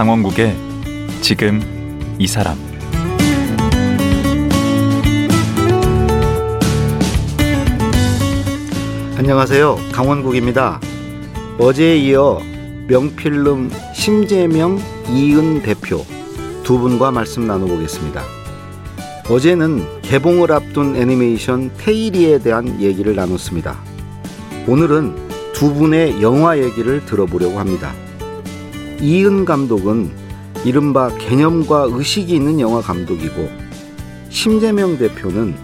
강원국의 지금 이 사람 안녕하세요. 강원국입니다. 어제에 이어 명필름 심재명 이은 대표 두 분과 말씀 나눠보겠습니다. 어제는 개봉을 앞둔 애니메이션 테일리에 대한 얘기를 나눴습니다. 오늘은 두 분의 영화 얘기를 들어보려고 합니다. 이은 감독은 이른바 개념과 의식이 있는 영화 감독이고 심재명 대표는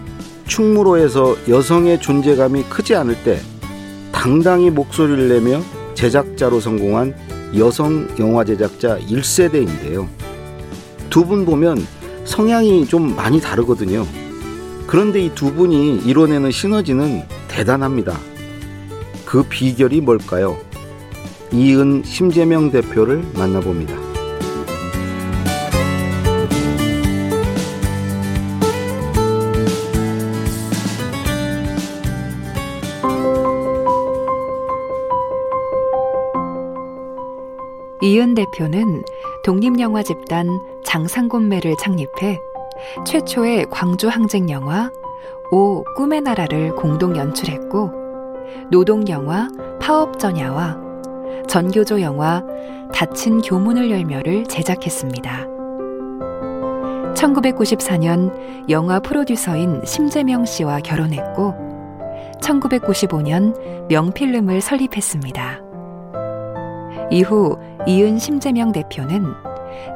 충무로에서 여성의 존재감이 크지 않을 때 당당히 목소리를 내며 제작자로 성공한 여성 영화 제작자 1세대인데요. 두 분 보면 성향이 좀 많이 다르거든요. 그런데 이 두 분이 이뤄내는 시너지는 대단합니다. 그 비결이 뭘까요? 이은 심재명 대표를 만나봅니다. 이은 대표는 독립영화 집단 장상곤매를 창립해 최초의 광주 항쟁 영화 오 꿈의 나라를 공동 연출했고 노동 영화 파업전야와 전교조 영화 닫힌 교문을 열며를 제작했습니다. 1994년 영화 프로듀서인 심재명 씨와 결혼했고 1995년 명필름을 설립했습니다. 이후 이은 심재명 대표는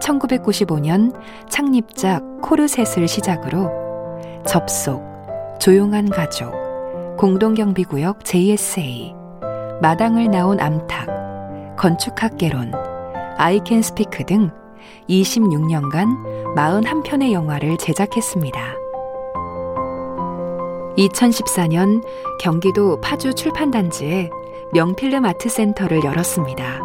1995년 창립작 코르셋을 시작으로 접속, 조용한 가족, 공동경비구역 JSA, 마당을 나온 암탉, 건축학개론, I Can Speak 등 26년간 41편의 영화를 제작했습니다. 2014년 경기도 파주 출판단지에 명필름 아트센터를 열었습니다.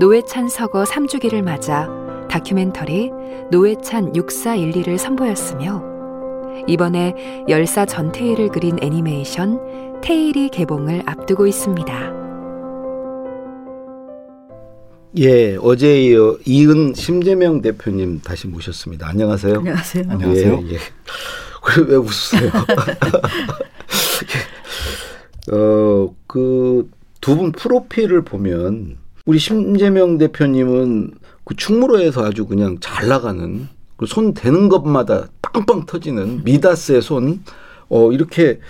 노회찬 서거 3주기를 맞아 다큐멘터리 노회찬 6412를 선보였으며 이번에 열사 전태일을 그린 애니메이션 테일이 개봉을 앞두고 있습니다. 예, 어제 이어 이은 심재명 대표님 다시 모셨습니다. 안녕하세요. 안녕하세요. 안녕하세요. 예, 예. 왜 웃으세요? 어, 그 두 분 프로필을 보면 우리 심재명 대표님은 그 충무로에서 아주 그냥 잘 나가는 손 대는 것마다 빵빵 터지는 미다스의 손, 어, 이렇게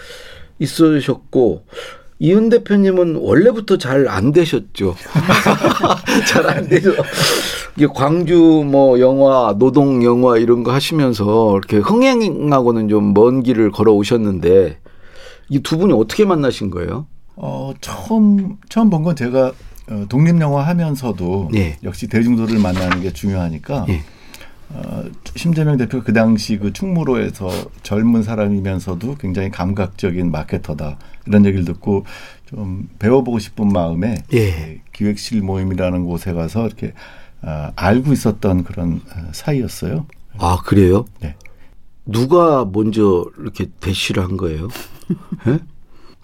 있으셨고, 이은 대표님은 원래부터 잘 안 되셨죠. 잘 안 되죠. 이게 광주 뭐 영화, 노동 영화 이런 거 하시면서 이렇게 흥행하고는 좀 먼 길을 걸어 오셨는데, 이 두 분이 어떻게 만나신 거예요? 어, 처음, 처음 본 건 제가 어, 독립 영화 하면서도 예. 역시 대중도를 만나는 게 중요하니까 예. 어, 심재명 대표 그 당시 그 충무로에서 젊은 사람이면서도 굉장히 감각적인 마케터다 이런 얘기를 듣고 좀 배워보고 싶은 마음에 예. 기획실 모임이라는 곳에 가서 이렇게 어, 알고 있었던 그런 어, 사이였어요. 아, 그래요? 네. 누가 먼저 이렇게 대시를 한 거예요? 예?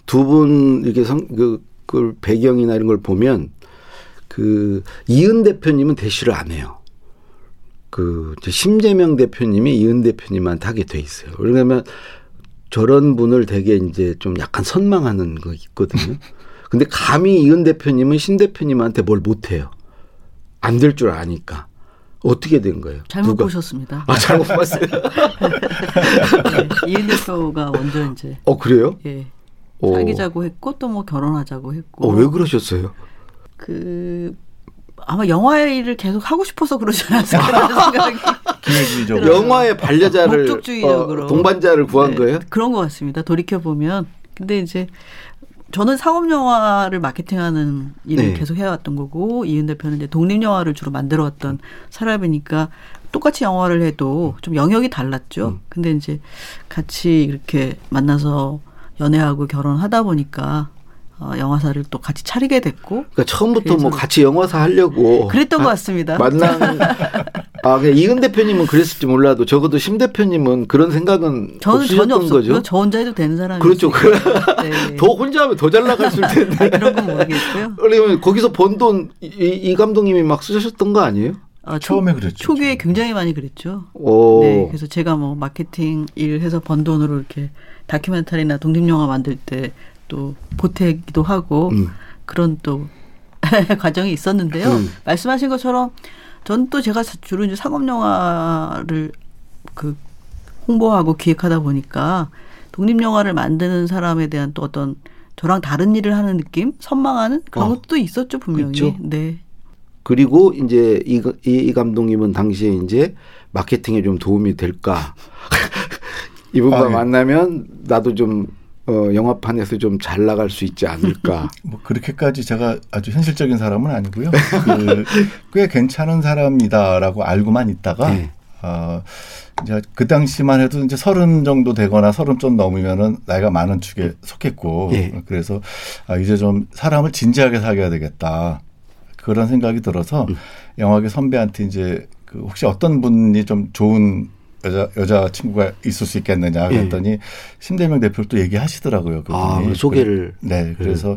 두분 이렇게 성, 그, 그 배경이나 이런 걸 보면 그 이은 대표님은 대시를 안 해요. 그 심재명 대표님이 이은 대표님한테 하게 돼 있어요. 왜냐하면 저런 분을 되게 이제 좀 약간 선망하는 거 있거든요. 근데 감히 이은 대표님은 신 대표님한테 뭘 못해요. 안 될 줄 아니까. 어떻게 된 거예요? 잘못 누가? 보셨습니다. 아, 잘못 봤어요. 네, 이은 대표가 먼저 이제 어, 그래요? 예 어. 사귀자고 했고 또 뭐 결혼하자고 했고 어, 왜 그러셨어요? 그 아마 영화 일을 계속 하고 싶어서 그러지 않았을까 생각이 기회주의적으로. 영화의 반려자를 목적주의적으로. 어, 동반자를 구한 네, 거예요? 그런 것 같습니다. 돌이켜 보면 근데 이제 저는 상업 영화를 마케팅하는 일을 네. 계속 해왔던 거고 이은 대표는 이제 독립 영화를 주로 만들어왔던 사람이니까 똑같이 영화를 해도 좀 영역이 달랐죠. 음. 근데 이제 같이 이렇게 만나서 연애하고 결혼하다 보니까 어, 영화사를 또 같이 차리게 됐고 그러니까 처음부터 뭐 같이 영화사 하려고 그랬던 것 아, 같습니다. 만난 아 그냥 이근 대표님은 그랬을지 몰라도 적어도 심 대표님은 그런 생각은 저는 전혀 없었고요. 거죠. 저 혼자 해도 되는 사람이 그렇죠. 네. 더 혼자 하면 더 잘 나갔을 텐데. 그런 건 모르겠고요. 그러면 거기서 번 돈 이 감독님이 막 쓰셨던 거 아니에요? 어, 초, 처음에 그랬죠. 초기에 굉장히 많이 그랬죠. 오. 네, 그래서 제가 뭐 마케팅 일 해서 번 돈으로 이렇게 다큐멘터리나 독립영화 만들 때 또 보태기도 하고 음. 그런 또 과정이 있었는데요. 음. 말씀하신 것처럼 전 또 제가 주로 이제 상업 영화를 그 홍보하고 기획하다 보니까 독립 영화를 만드는 사람에 대한 또 어떤 저랑 다른 일을 하는 느낌, 선망하는 그런 어. 것도 있었죠 분명히. 있죠. 네. 그리고 이제 이, 이, 이 감독님은 당시에 이제 마케팅에 좀 도움이 될까. 이분과 아, 예. 만나면 나도 좀 어, 영화판에서 좀 잘 나갈 수 있지 않을까. 뭐 그렇게까지 제가 아주 현실적인 사람은 아니고요. 그, 꽤 괜찮은 사람이다라고 알고만 있다가 네. 어, 이제 그 당시만 해도 이제 서른 정도 되거나 서른 좀 넘으면은 나이가 많은 축에 속했고 예. 그래서 아, 이제 좀 사람을 진지하게 사귀어야 되겠다 그런 생각이 들어서 음. 영화계 선배한테 이제 그 혹시 어떤 분이 좀 좋은 여자 여자 친구가 있을 수 있겠느냐 예. 그랬더니 신대명 대표를 또 얘기하시더라고요. 아, 그분이. 소개를. 네, 그래서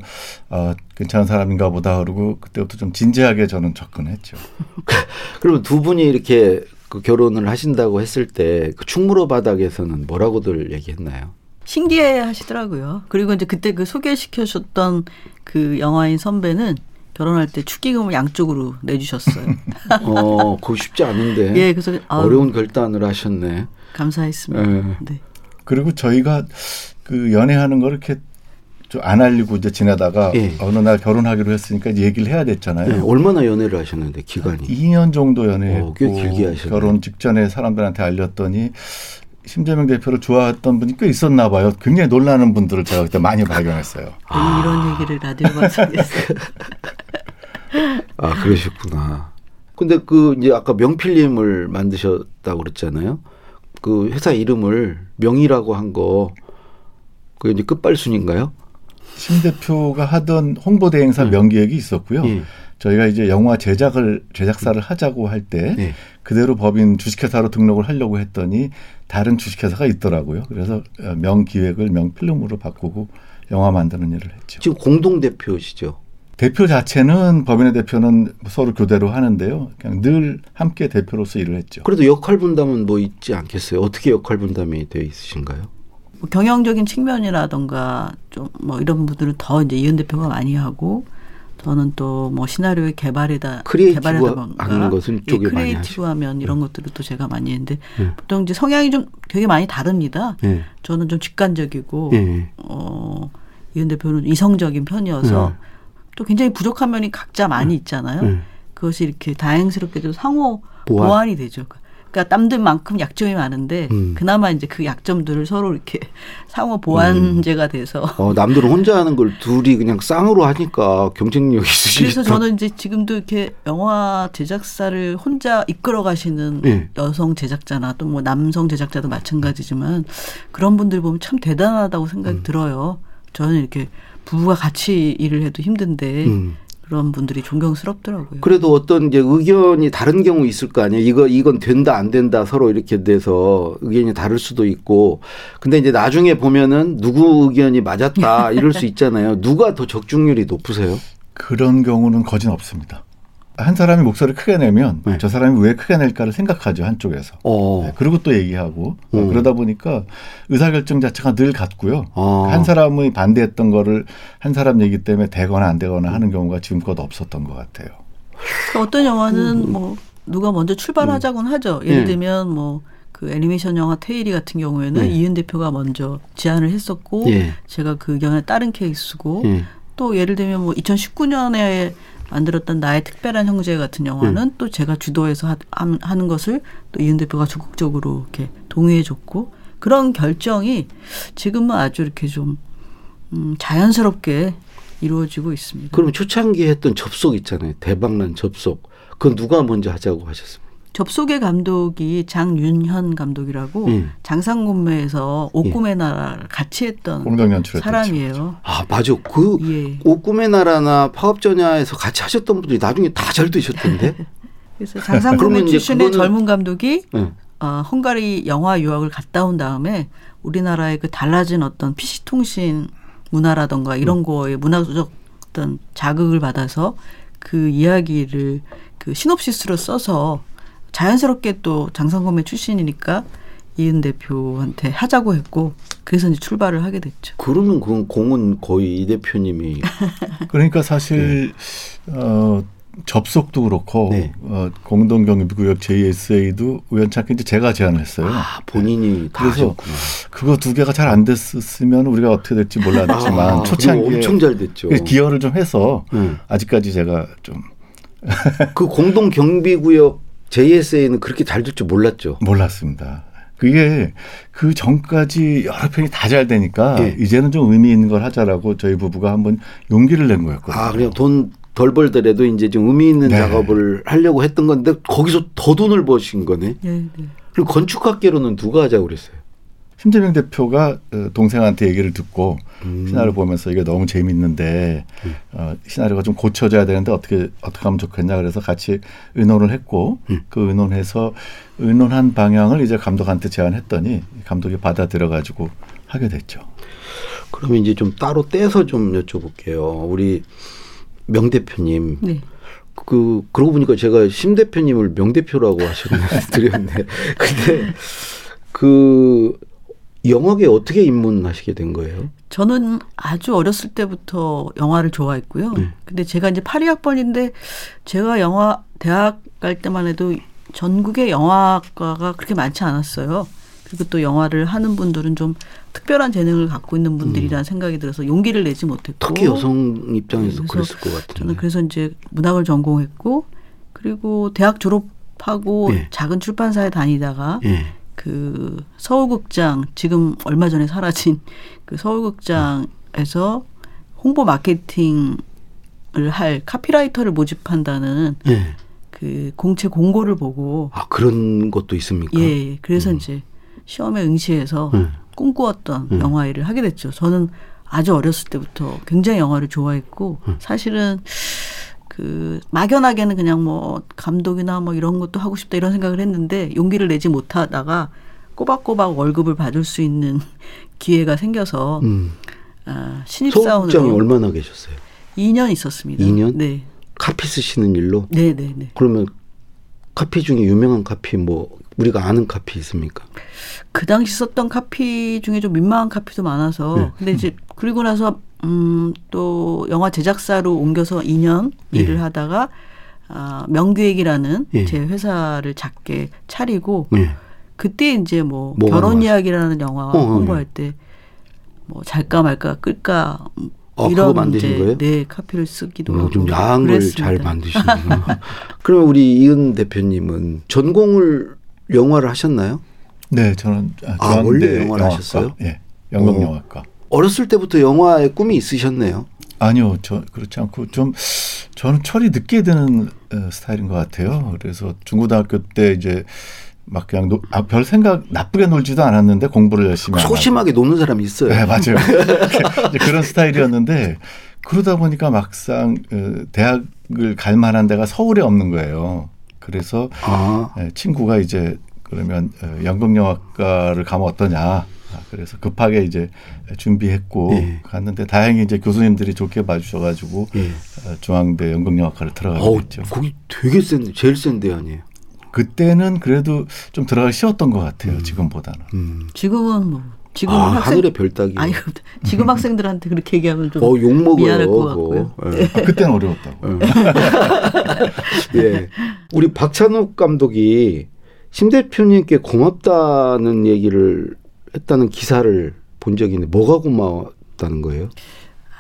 어, 괜찮은 사람인가 보다 그러고 그때부터 좀 진지하게 저는 접근했죠. 그러면 두 분이 이렇게 그 결혼을 하신다고 했을 때 그 충무로 바닥에서는 뭐라고들 얘기했나요? 신기해 하시더라고요. 그리고 이제 그때 그 소개시켜 줬던 그 영화인 선배는 결혼할 때 축의금을 양쪽으로 내주셨어요. 어, 그거 쉽지 않은데. 예, 그래서 아유, 어려운 결단을 하셨네. 감사했습니다. 예. 네. 그리고 저희가 그 연애하는 걸 이렇게 좀 안 알리고 이제 지내다가 예. 어느 날 결혼하기로 했으니까 이제 얘기를 해야 됐잖아요. 예, 얼마나 연애를 하셨는데 기간이? 2년 정도 연애했고 어, 꽤 길게 하셨네. 결혼 직전에 사람들한테 알렸더니 심재명 대표를 좋아했던 분이 꽤 있었나 봐요. 굉장히 놀라는 분들을 제가 그때 많이 발견했어요. 괜히 이런 얘기를 라디오 방송에서 아 그러셨구나. 근데 그 이제 아까 명필님을 만드셨다고 그랬잖아요. 그 회사 이름을 명이라고 한 거. 그 이제 끝발순인가요? 심 대표가 하던 홍보대 행사 음. 명기획이 있었고요. 예. 저희가 이제 영화 제작을 제작사를 하자고 할때 네. 그대로 법인 주식회사로 등록을 하려고 했더니 다른 주식회사가 있더라고요. 그래서 어, 명기획을 명필름으로 바꾸고 영화 만드는 일을 했죠. 지금 공동 대표시죠. 대표 자체는 법인의 대표는 서로 교대로 하는데요. 그냥 늘 함께 대표로서 일을 했죠. 그래도 역할 분담은 뭐 있지 않겠어요? 어떻게 역할 분담이 되어 있으신가요? 뭐 경영적인 측면이라던가 좀 뭐 이런 분들은 더 이제 이은 대표가 많이 하고 저는 또 뭐 시나리오의 개발에다 creative 개발하다던가 하는 것은 예, 쪽에 많이 네. creative 하면 이런 것들을 또 제가 많이 했는데 예. 보통 이제 성향이 좀 되게 많이 다릅니다. 예. 저는 좀 직관적이고 예. 어 이은 대표는 이성적인 편이어서 예. 또 굉장히 부족한 면이 각자 많이 있잖아요. 예. 그것이 이렇게 다행스럽게도 상호 보완. 보완. 이 되죠. 그러니까 남들만큼 약점이 많은데 음. 그나마 이제 그 약점들을 서로 이렇게 상호 보완제가 돼서 어, 남들은 혼자 하는 걸 둘이 그냥 쌍으로 하니까 경쟁력 있으시죠. 그래서 저는 이제 지금도 이렇게 영화 제작사를 혼자 이끌어 가시는 네. 여성 제작자나 또 뭐 남성 제작자도 마찬가지지만 그런 분들 보면 참 대단하다고 생각이 음. 들어요. 저는 이렇게 부부가 같이 일을 해도 힘든데 음. 그런 분들이 존경스럽더라고요. 그래도 어떤 이제 의견이 다른 경우 있을 거 아니에요. 이거 이건 된다 안 된다 서로 이렇게 돼서 의견이 다를 수도 있고. 근데 이제 나중에 보면은 누구 의견이 맞았다 이럴 수 있잖아요. 누가 더 적중률이 높으세요? 그런 경우는 거진 없습니다. 한 사람이 목소리를 크게 내면 네. 저 사람이 왜 크게 낼까를 생각하죠 한쪽에서. 어. 네, 그리고 또 얘기하고 어, 음. 그러다 보니까 의사결정 자체가 늘 같고요. 어. 한 사람이 반대했던 거를 한 사람 얘기 때문에 되거나 안 되거나 하는 경우가 지금껏 없었던 것 같아요. 그러니까 어떤 영화는 뭐 누가 먼저 출발하자곤 하죠. 예를 음. 네. 들면 뭐그 애니메이션 영화 테일이 같은 경우에는 네. 이은 대표가 먼저 제안을 했었고 예. 제가 그 의견에 따른 케이스고 예. 또 예를 들면 뭐 2019년에 만들었던 나의 특별한 형제 같은 영화는 음. 또 제가 주도해서 하, 함- 하는 것을 또 이은 대표가 적극적으로 이렇게 동의해줬고 그런 결정이 지금은 아주 이렇게 좀 음, 자연스럽게 이루어지고 있습니다. 그럼 초창기에 했던 접속 있잖아요. 대박난 접속. 그건 누가 먼저 하자고 하셨습니까? 접속의 감독이 장윤현 감독이라고 음. 장상곰매에서 옥꿈의 나라를 같이 했던 사람이에요. 아 맞아. 그 예. 옥꿈의 나라나 파업전야에서 같이 하셨던 분들이 나중에 다 잘 되셨던데. 그래서 장상곰매 그러면 이제 출신의 젊은 감독이 네. 어, 헝가리 영화 유학을 갔다 온 다음에 우리나라의 그 달라진 어떤 PC 통신 문화라던가 이런 거에 문화적 어떤 자극을 받아서 그 이야기를 그 시놉시스로 써서 자연스럽게 또 장상검의 출신이니까 이은 대표한테 하자고 했고 그래서 이제 출발을 하게 됐죠. 그러면 그 공은 거의 이 대표님이 그러니까 사실 어, 접속도 그렇고 네. 어, 공동 경비구역 JSA도 우연찮게 이제 제가 제안을 했어요. 아 본인이 다 그래서 하셨구나. 그거 두 개가 잘 안 됐으면 우리가 어떻게 될지 몰랐지만 아, 초창기에 엄청 잘 됐죠. 그 기여를 좀 해서 음. 아직까지 제가 좀 그 공동 경비구역 JSA는 그렇게 잘 될 줄 몰랐죠. 몰랐습니다. 그게 그 전까지 여러 편이 다 잘 되니까 예. 이제는 좀 의미 있는 걸 하자라고 저희 부부가 한번 용기를 낸 거였거든요. 아 그냥 돈 덜 벌더라도 이제 좀 의미 있는 네. 작업을 하려고 했던 건데 거기서 더 돈을 버신 거네. 네, 네. 그리고 건축학계로는 누가 하자고 그랬어요. 심재명 대표가 어, 동생한테 얘기를 듣고 음. 시나리오 보면서 이게 너무 재밌는데 어, 시나리오가 좀 고쳐져야 되는데 어떻게 어떻게 하면 좋겠냐 그래서 같이 의논을 했고 음. 그 의논해서 의논한 방향을 이제 감독한테 제안했더니 감독이 받아들여 가지고 하게 됐죠. 그러면 이제 좀 따로 떼서 좀 여쭤볼게요. 우리 명 대표님. 네. 그 그러고 보니까 제가 심 대표님을 명 대표라고 하셨네 드렸네. 근데 그 영화계 어떻게 입문하시게 된 거예요? 저는 아주 어렸을 때부터 영화를 좋아했고요. 네. 근데 제가 이제 82학번인데 제가 영화 대학 갈 때만 해도 전국에 영화과가 그렇게 많지 않았어요. 그리고 또 영화를 하는 분들은 좀 특별한 재능을 갖고 있는 분들이라는 생각이 들어서 용기를 내지 못했고 음. 특히 여성 입장에서 그래서 그랬을 것 같은데. 저는 그래서 이제 문학을 전공했고 그리고 대학 졸업하고 예. 작은 출판사에 다니다가 예. 그 서울극장 지금 얼마 전에 사라진 그 서울극장에서 홍보 마케팅을 할 카피라이터를 모집한다는 예. 그 공채 공고를 보고 아 그런 것도 있습니까? 예 그래서 이제 시험에 응시해서 음. 꿈꾸었던 음. 영화 일을 하게 됐죠. 저는 아주 어렸을 때부터 굉장히 영화를 좋아했고 음. 사실은 그 막연하게는 그냥 뭐 감독이나 뭐 이런 것도 하고 싶다 이런 생각을 했는데 용기를 내지 못하다가 꼬박꼬박 월급을 받을 수 있는 기회가 생겨서 음. 아, 서울국장에 신입 사원으로 얼마나 계셨어요? 2년 있었습니다. 2년? 네. 카피 쓰시는 일로? 네, 네, 네. 그러면 카피 중에 유명한 카피 뭐 우리가 아는 카피 있습니까? 그 당시 썼던 카피 중에 좀 민망한 카피도 많아서 네. 근데 이제 그리고 나서 음, 또 영화 제작사로 옮겨서 2년 예. 일을 하다가 아, 명기획이라는 예. 제 회사를 작게 차리고 네. 그때 이제 뭐 뭐가 결혼? 이야기라는 영화 어, 어, 홍보할 때 뭐 잘까 말까 끌까 어, 이런 그거 만드신 이제 거예요? 네 카피를 쓰기도 어, 좀 야한 걸. 잘 만드시는구나. 그러면 우리 이은 대표님은 전공을 영화를 하셨나요? 네, 저는 아, 아, 원래 영화를 영화과. 하셨어요? 예, 연극 어. 영화과. 어렸을 때부터 영화에 꿈이 있으셨네요. 아니요, 저 그렇지 않고 좀 저는 철이 늦게 드는 어, 스타일인 것 같아요. 그래서 중고등학교 때 이제 막 그냥 노, 아, 별 생각 나쁘게 놀지도 않았는데 공부를 열심히 안 하고. 소심하게 노는 사람이 있어요. 네, 맞아요. 그런 스타일이었는데 그러다 보니까 막상 어, 대학을 갈 만한 데가 서울에 없는 거예요. 그래서 아, 예, 친구가 이제 그러면 어, 연극영화과를 가면 어떠냐. 아, 그래서 급하게 이제 준비했고 예. 갔는데 다행히 이제 교수님들이 좋게 봐주셔가지고 예. 어, 중앙대 연극영화과를 들어가게 됐죠. 거기 되게 센, 제일 센 데 아니에요. 그때는 그래도 좀 들어가기 쉬웠던 것 같아요. 지금보다는. 음. 지금은 뭐 지금 아, 학생 하늘의 별따기. 아니 지금 학생들한테 그렇게 얘기하면 좀 어, 욕 먹어요. 미안할 것. 같고요. 예. 아, 그때는 어려웠다고. 예. 우리 박찬욱 감독이 심 대표님께 고맙다는 얘기를 했다는 기사를 본 적이 있는데 뭐가 고마웠다는 거예요?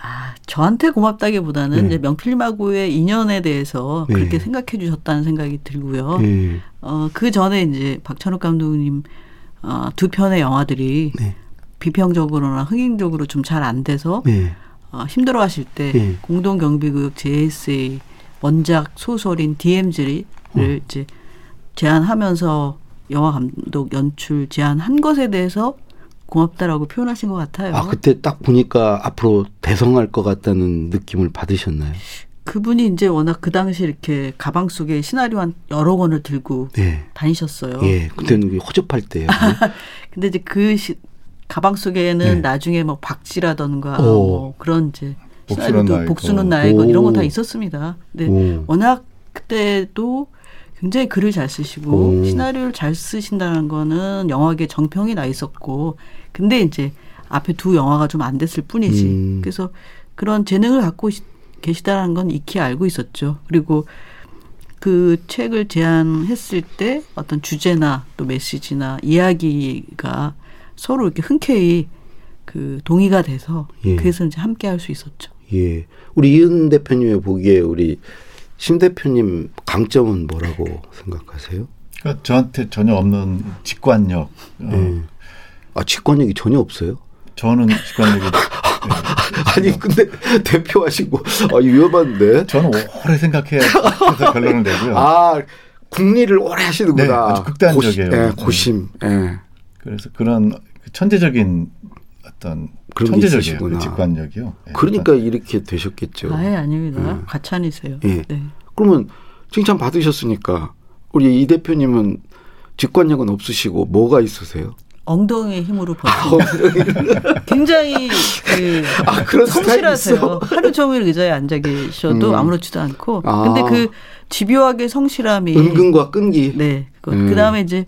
아, 저한테 고맙다기보다는 네. 이제 명필마구의 인연에 대해서 네. 그렇게 생각해 주셨다는 생각이 들고요. 예. 어, 그 전에 이제 박찬욱 감독님 어, 두 편의 영화들이 네. 비평적으로나 흥행적으로 좀 잘 안 돼서 예. 어, 힘들어 하실 때 네. 공동경비구역 JSA 원작 소설인 DMZ를 어. 이제 제안하면서 영화 감독 연출 제안한 것에 대해서 고맙다라고 표현하신 것 같아요. 아 그때 딱 보니까 앞으로 대성할 것 같다는 느낌을 받으셨나요? 그분이 이제 워낙 그 당시 이렇게 가방 속에 시나리오 한 여러 권을 들고 네. 다니셨어요. 예, 그때는 허접할 때예요. 근데 이제 그 시, 가방 속에는 네. 나중에 뭐 박쥐라던가 오. 뭐 그런 이제 시나리오도 복수는 것. 나의 것 이런 거다 오. 있었습니다. 근데 오. 워낙 그때도 굉장히 글을 잘 쓰시고 오. 시나리오를 잘 쓰신다는 거는 영화계 정평이 나 있었고 근데 이제 앞에 두 영화가 좀 안 됐을 뿐이지. 음. 그래서 그런 재능을 갖고 시- 계시다는 건 익히 알고 있었죠. 그리고 그 책을 제안했을 때 어떤 주제나 또 메시지나 이야기가 서로 이렇게 흔쾌히 그 동의가 돼서 예. 그래서 이제 함께 할 수 있었죠. 예, 우리 이은 대표님의 보기에 우리 심 대표님 강점은 뭐라고 생각하세요? 그러니까 저한테 전혀 없는 직관력. 어, 예. 아 직관력이 전혀 없어요? 저는 직관력이 아니 근데 대표하시고 아 위험한데. 저는 오래 생각해서 결론을 내고요. 아 국리를 오래 하시는구나. 네, 아주 극단적이에요. 고심, 예, 네. 고심. 예. 그래서 그런 그 천재적인 어떤 그런. 있으시구나. 그 직관력이요. 예. 그러니까 이렇게 되셨겠죠. 아예 아닙니다. 예. 과찬이세요. 예. 네. 그러면 칭찬 받으셨으니까 우리 이 대표님은 직관력은 없으시고 뭐가 있으세요? 엉덩이의 힘으로 버티는 굉장히 그 아 그런 성실하세요. 하루 종일 의자에 앉아 계셔도 음. 아무렇지도 않고. 아. 근데 그 집요하게 성실함이 은근과 끈기. 네. 그 음. 그다음에 이제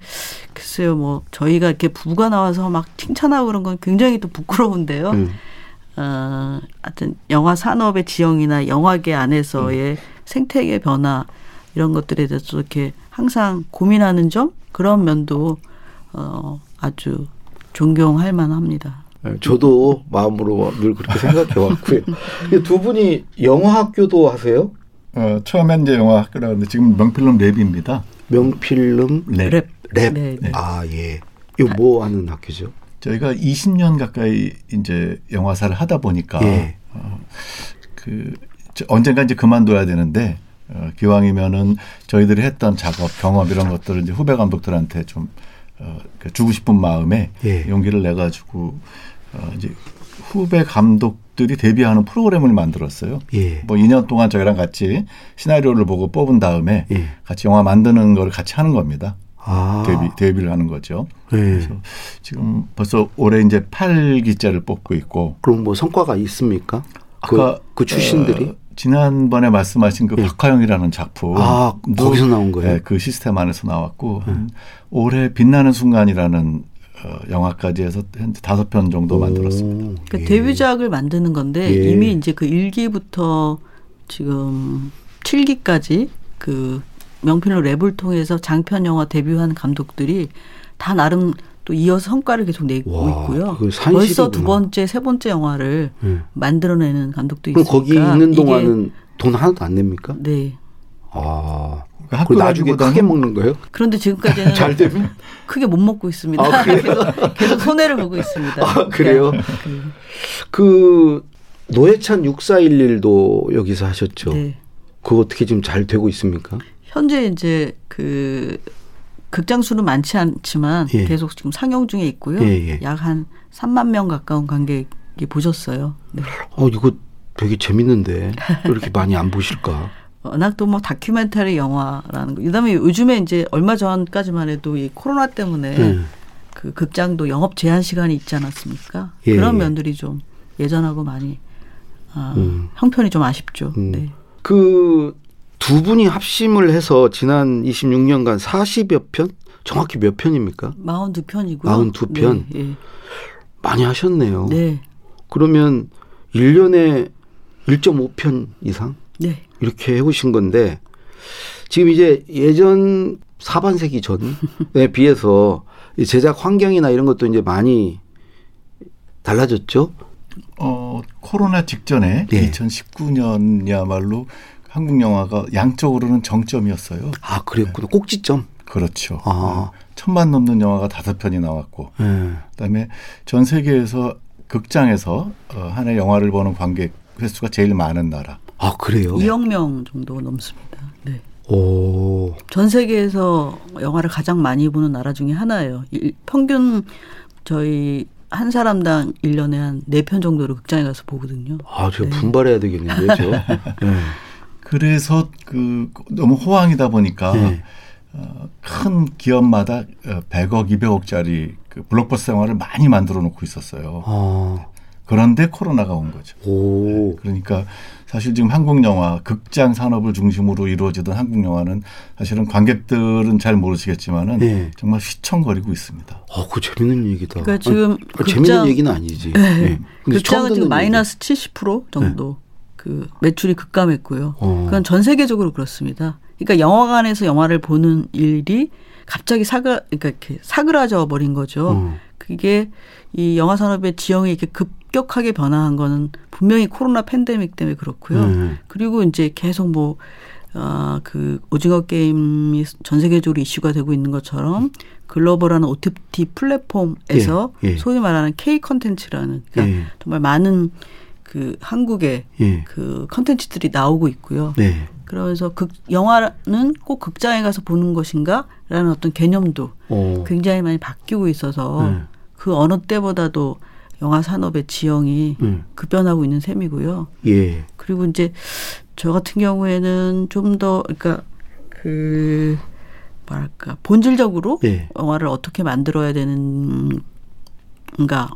글쎄요 뭐 저희가 이렇게 부부가 나와서 막 칭찬하고 그런 건 굉장히 또 부끄러운데요. 음. 어, 하여튼 영화 산업의 지형이나 영화계 안에서의 생태계 변화 이런 것들에 대해서 이렇게 항상 고민하는 점 그런 면도 어, 아주 존경할 만합니다. 예, 저도 마음으로 늘 그렇게 생각해 왔고요. 두 분이 영화 학교도 하세요? 어, 처음엔 이제 영화 학교라 그러는데 지금 명필름 Lab입니다. 명필름 Lab. Lab. Lab. 네, 네. 아 예. 이거 뭐 하는 학교죠? 저희가 20년 가까이 이제 영화사를 하다 보니까 예. 어, 그 저- 언젠가 이제 그만둬야 되는데 어, 기왕이면은 저희들이 했던 작업, 경험 이런 것들을 이제 후배 감독들한테 좀 어, 그 주고 싶은 마음에 예. 용기를 내 가지고 어, 이제 후배 감독들이 데뷔하는 프로그램을 만들었어요. 예. 뭐 2년 동안 저희랑 같이 시나리오를 보고 뽑은 다음에 예. 같이 영화 만드는 걸 같이 하는 겁니다. 아. 데뷔 데뷔를 하는 거죠. 예. 그래서 지금 벌써 올해 이제 8기째를 뽑고 있고 그럼 뭐 성과가 있습니까? 그, 아까 그 출신들이? 어, 지난번에 말씀하신 그 예. 박화영이라는 작품 아, 거기서 나온 거예요? 네, 그 시스템 안에서 나왔고 한 올해 빛나는 순간이라는 어, 영화까지 해서 현재 다섯 편 정도 만들었습니다. 오, 그러니까 예. 데뷔작을 만드는 건데 예. 이미 이제 그 1기부터 지금 7기까지 그 명필로 랩을 통해서 장편 영화 데뷔한 감독들이 다 나름 또 이어서 성과를 계속 내고 와, 있고요. 벌써 두 번째, 세 번째 영화를 예. 만들어내는 감독도 있으니까 거기 있는 동안은 돈 하나도 안 냅니까? 네. 아. 학교 그리고 나중에 크게 한- 먹는 거예요? 그런데 지금까지는 잘 되면? 크게 못 먹고 있습니다. 아? 계속, 계속 손해를 보고 있습니다. 아, 그래요? 그, 그 노회찬 6411도 여기서 하셨죠. 네. 그거 어떻게 지금 잘 되고 있습니까? 현재 이제 그 극장 수는 많지 않지만 예. 계속 지금 상영 중에 있고요. 예, 예. 약한 3만 명 가까운 관객이 보셨어요. 네. 어, 이거 되게 재밌는데 왜 이렇게 많이 안 보실까? 워낙 또 뭐 다큐멘터리 영화라는 거. 그다음에 요즘에 이제 얼마 전까지만 해도 이 코로나 때문에 네. 그 극장도 영업 제한 시간이 있지 않았습니까? 예, 그런 예. 면들이 좀 예전하고 많이 아, 음. 형편이 좀 아쉽죠. 음. 네. 그 두 분이 합심을 해서 지난 26년간 40여 편? 정확히 몇 편입니까? 42편이고요. 42편? 네. 많이 하셨네요. 네. 네. 그러면 1년에 1.5편 이상 네. 이렇게 해 오신 건데 지금 이제 예전 사반세기 전에 비해서 이 제작 환경이나 이런 것도 이제 많이 달라졌죠. 어, 코로나 직전에 예. 2019년이야말로 한국 영화가 양적으로는 정점이었어요. 아 그랬구나. 꼭지점. 그렇죠. 아. 천만 넘는 영화가 다섯 편이 나왔고 예. 그다음에 전 세계에서 극장에서 어, 한해 영화를 보는 관객 횟수가 제일 많은 나라. 아 그래요. 2억 명 정도 넘습니다. 네. 오. 전 세계에서 영화를 가장 많이 보는 나라 중에 하나예요. 일- 평균 저희 한 사람당 1년에 한네편 정도로 극장에 가서 보거든요. 아, 제가 네. 분발해야 되겠는데요, 저. 네. 그래서 그 너무 호황이다 보니까 네. 어, 큰 기업마다 어, 100억, 200억짜리 그 블록버스 영화를 많이 만들어 놓고 있었어요. 아, 그런데 코로나가 온 거죠. 오. 그러니까 사실 지금 한국 영화 극장 산업을 중심으로 이루어지던 한국 영화는 사실은 관객들은 잘 모르시겠지만은 네. 정말 휘청거리고 있습니다. 아, 그 재밌는 얘기다. 그러니까 지금 아, 재밌는 극장- 얘기는 아니지. 네. 네. 극장은 지금 얘기. 마이너스 70% 정도 그 매출이 급감했고요. 어. 그건 전 세계적으로 그렇습니다. 그러니까 영화관에서 영화를 보는 일이 갑자기 사그 그러니까 이렇게 사그라져 버린 거죠. 어. 그게 이 영화 산업의 지형이 이렇게 급격하게 변화한 거는 분명히 코로나 팬데믹 때문에 그렇고요. 네. 그리고 이제 계속 뭐, 아, 그 오징어 게임이 전 세계적으로 이슈가 되고 있는 것처럼 글로벌한 OTT 플랫폼에서 예, 예. 소위 말하는 K 컨텐츠라는 그러니까 예. 정말 많은 그 한국의 예. 그 컨텐츠들이 나오고 있고요. 네. 그러면서 극 영화는 꼭 극장에 가서 보는 것인가라는 어떤 개념도 어. 굉장히 많이 바뀌고 있어서 네. 그 어느 때보다도 영화 산업의 지형이 음. 급변하고 있는 셈이고요. 예. 그리고 이제 저 같은 경우에는 좀 더 그러니까 그 뭐랄까 본질적으로 예. 영화를 어떻게 만들어야 되는가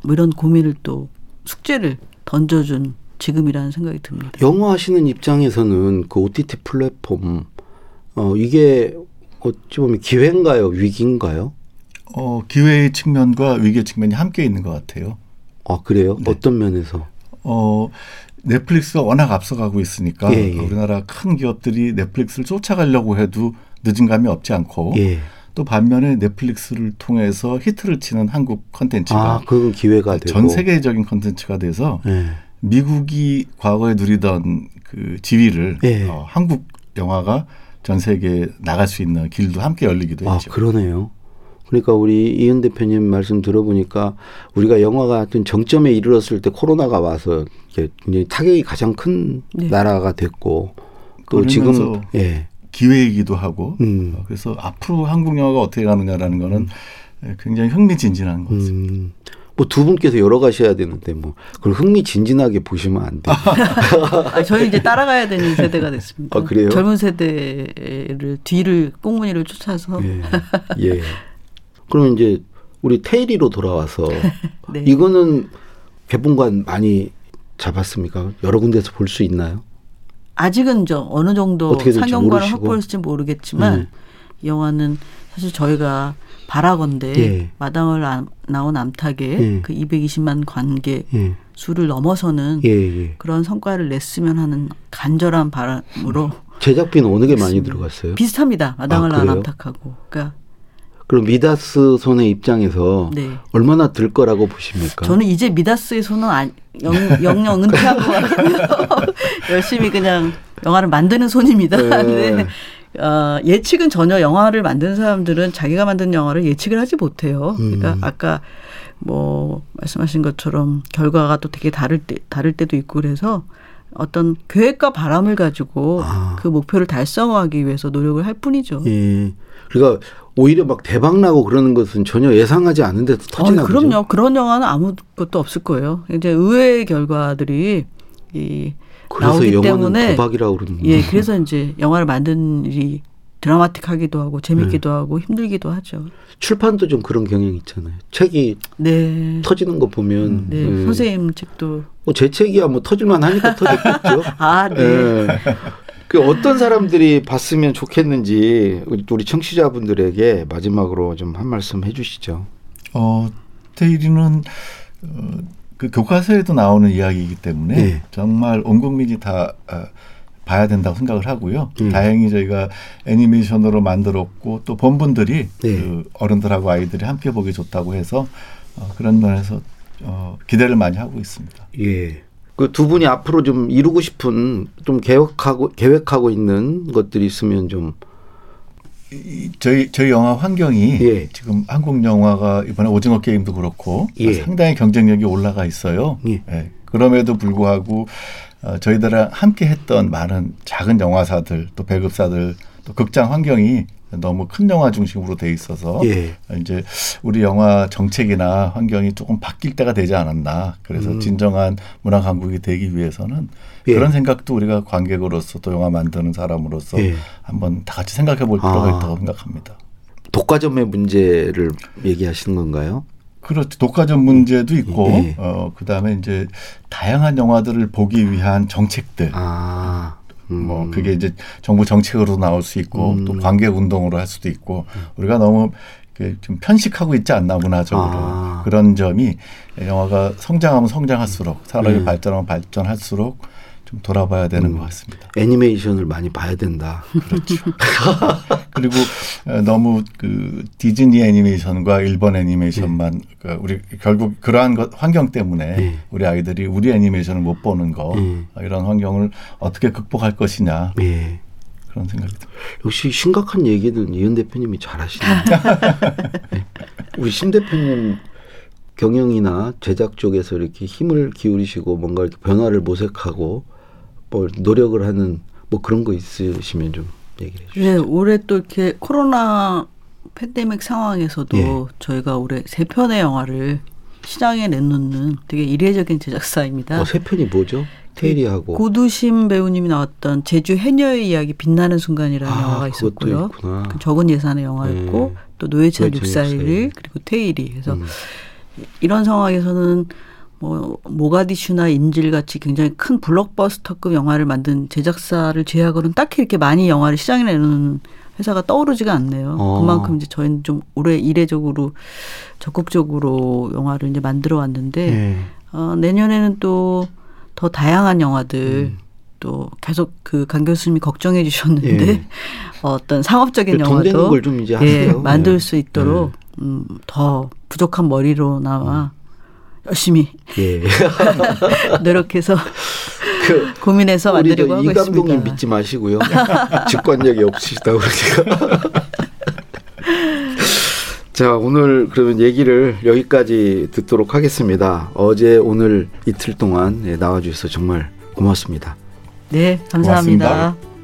뭐 이런 고민을 또 숙제를 던져준 지금이라는 생각이 듭니다. 영화 하시는 입장에서는 그 OTT 플랫폼 어 이게 어찌 보면 기회인가요, 위기인가요? 어, 기회의 측면과 위기의 측면이 함께 있는 것 같아요. 아 그래요? 네. 어떤 면에서? 어, 넷플릭스가 워낙 앞서가고 있으니까 예, 예. 우리나라 큰 기업들이 넷플릭스를 쫓아가려고 해도 늦은 감이 없지 않고 예. 또 반면에 넷플릭스를 통해서 히트를 치는 한국 컨텐츠가 아 그건 기회가 되고. 전 세계적인 컨텐츠가 돼서 예. 미국이 과거에 누리던 그 지위를 예. 어, 한국 영화가 전 세계에 나갈 수 있는 길도 함께 열리기도 아 했죠. 그러네요. 그러니까 우리 이은 대표님 말씀 들어보니까 우리가 영화가 어떤 정점에 이르렀을 때 코로나가 와서 이게 타격이 가장 큰 네. 나라가 됐고 또 지금 예. 기회이기도 하고 음. 어, 그래서 앞으로 한국 영화가 어떻게 가느냐라는 거는 굉장히 흥미진진한 것 같습니다. 음. 뭐두 분께서 여러 가셔야 되는데 뭐 그걸 흥미진진하게 보시면 안 돼요. 아, 저희 이제 따라가야 되는 세대가 됐습니다. 아, 그래요? 젊은 세대를 뒤를 꽁무니를 쫓아서 예. 예. 그러면 이제 우리 테일리로 돌아와서 네. 이거는 개봉관 많이 잡았습니까? 여러 군데서 볼 수 있나요? 아직은 저 어느 정도 상영관을. 확보했을지 모르겠지만 네. 이 영화는 사실 저희가 바라건대 예. 마당을 안- 나온 암탉에 예. 그 220만 관객 예. 수를 넘어서는 예, 예. 그런 성과를 냈으면 하는 간절한 바람으로 제작비는 어느 게 많이. 들어갔어요? 비슷합니다. 마당을 아, 그래요? 암탉하고. 그러니까 그럼 미다스 손의 입장에서 네. 얼마나 들 거라고 보십니까? 저는 이제 미다스의 손은 안- 영, 영영 같고요. 열심히 그냥 영화를 만드는 손입니다. 네. 근데 어, 예측은 전혀 영화를 만드는 사람들은 자기가 만든 영화를 예측을 하지 못해요. 그러니까 음. 아까 뭐 말씀하신 것처럼 결과가 또 되게 다를 때 다를 때도 있고 그래서 어떤 계획과 바람을 가지고 아. 그 목표를 달성하기 위해서 노력을 할 뿐이죠. 예. 그러니까 오히려 막 대박 나고 그러는 것은 전혀 예상하지 않은 데서 터지나 어, 보죠? 그럼요. 그런 영화는 아무것도 없을 거예요. 이제 의외의 결과들이 이 그래서 나오기 영화는 때문에 도박이라고 그러는구나. 예, 그래서 이제 영화를 만드는 일이 드라마틱하기도 하고 재밌기도 네. 하고 힘들기도 하죠. 출판도 좀 그런 경향 있잖아요. 책이 네. 터지는 거 보면 네, 예. 선생님 책도 뭐 제 책이야 뭐 터질만 하니까 터졌겠죠. 아, 네. 예. 그 어떤 사람들이 봤으면 좋겠는지 우리- 우리 청취자분들에게 마지막으로 좀 한 말씀 해주시죠. 어, 테일이는 어, 그 교과서에도 나오는 이야기이기 때문에 네. 정말 온 국민이 다 어, 봐야 된다고 생각을 하고요. 음. 다행히 저희가 애니메이션으로 만들었고 또 본분들이 네. 그 어른들하고 아이들이 함께 보기 좋다고 해서 어, 그런 면에서 어, 기대를 많이 하고 있습니다. 예. 그 두 분이 앞으로 좀 이루고 싶은 좀 계획하고 계획하고 있는 것들이 있으면 좀 이- 저희 저희 영화 환경이 예. 지금 한국 영화가 이번에 오징어 게임도 그렇고 예. 상당히 경쟁력이 올라가 있어요. 예. 예. 그럼에도 불구하고 어, 저희들랑 함께 했던 많은 작은 영화사들 또 배급사들 또 극장 환경이 너무 큰 영화 중심으로 돼 있어서 예. 이제 우리 영화 정책이나 환경이 조금 바뀔 때가 되지 않았나. 그래서 음. 진정한 문화 강국이 되기 위해서는 예. 그런 생각도 우리가 관객으로서 또 영화 만드는 사람으로서 예. 한번 다 같이 생각해 볼 필요가 아. 있다고 생각합니다. 독과점의 문제를 얘기하시는 건가요? 그렇죠. 독과점 문제도 있고, 예. 어, 그 다음에 이제 다양한 영화들을 보기 위한 정책들. 아, 음. 뭐 그게 이제 정부 정책으로도 나올 수 있고 음. 또 관객 운동으로 할 수도 있고 우리가 너무 좀 편식하고 있지 않나 문화적으로 아. 그런 점이 영화가 성장하면 성장할수록 사람이 음. 발전하면 발전할수록 좀 돌아봐야 되는 것 같습니다. 애니메이션을 많이 봐야 된다. 그렇죠. 그리고 어, 너무 그 디즈니 애니메이션과 일본 애니메이션만 그 우리 결국 그러한 것, 환경 때문에 예. 우리 아이들이 우리 애니메이션을 못 보는 거 예. 어, 이런 환경을 어떻게 극복할 것이냐 예. 그런 생각이 듭니다. 역시 심각한 얘기는 이은 대표님이 잘하시네요. 네. 우리 심 대표님 경영이나 제작 쪽에서 이렇게 힘을 기울이시고 뭔가 이렇게 변화를 모색하고 뭐 노력을 하는 뭐 그런 거 있으시면 좀 얘기해 주시죠. 네, 올해 또 이렇게 코로나 팬데믹 상황에서도 예. 저희가 올해 세 편의 영화를 시장에 내놓는 되게 이례적인 제작사입니다. 어, 세 편이 뭐죠? 테일이하고 고두심 배우님이 나왔던 제주 해녀의 이야기 빛나는 순간이라는 아, 영화가 있었고요. 그 적은 예산의 영화였고 네. 또641 641. 그리고 테일이 그래서 음. 이런 상황에서는 뭐 모가디슈나 인질 같이 굉장히 큰 블록버스터급 영화를 만든 제작사를 제외하고는 딱히 이렇게 많이 영화를 시장에 내놓는 회사가 떠오르지가 않네요. 어. 그만큼 이제 저희는 좀 올해 이례적으로 적극적으로 영화를 이제 만들어 왔는데 예. 어, 내년에는 또 더 다양한 영화들 음. 또 계속 그 강 교수님이 걱정해 주셨는데 예. 어떤 상업적인 영화도 걸좀 이제 예. 만들 예. 수 있도록 음, 더 부족한 머리로 나와 열심히 예. 노력해서 그 고민해서 만들려고 저 하고 이 감독님 있습니다. 믿지 마시고요. 직관력이 없으시다 그러니까. 자 오늘 그러면 얘기를 여기까지 듣도록 하겠습니다. 어제 오늘 이틀 동안 예, 나와 주셔서 정말 고맙습니다. 네, 감사합니다. 고맙습니다.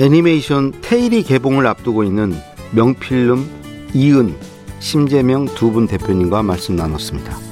애니메이션 테일이 개봉을 앞두고 있는 명필름 이은 심재명 두 분 대표님과 말씀 나눴습니다.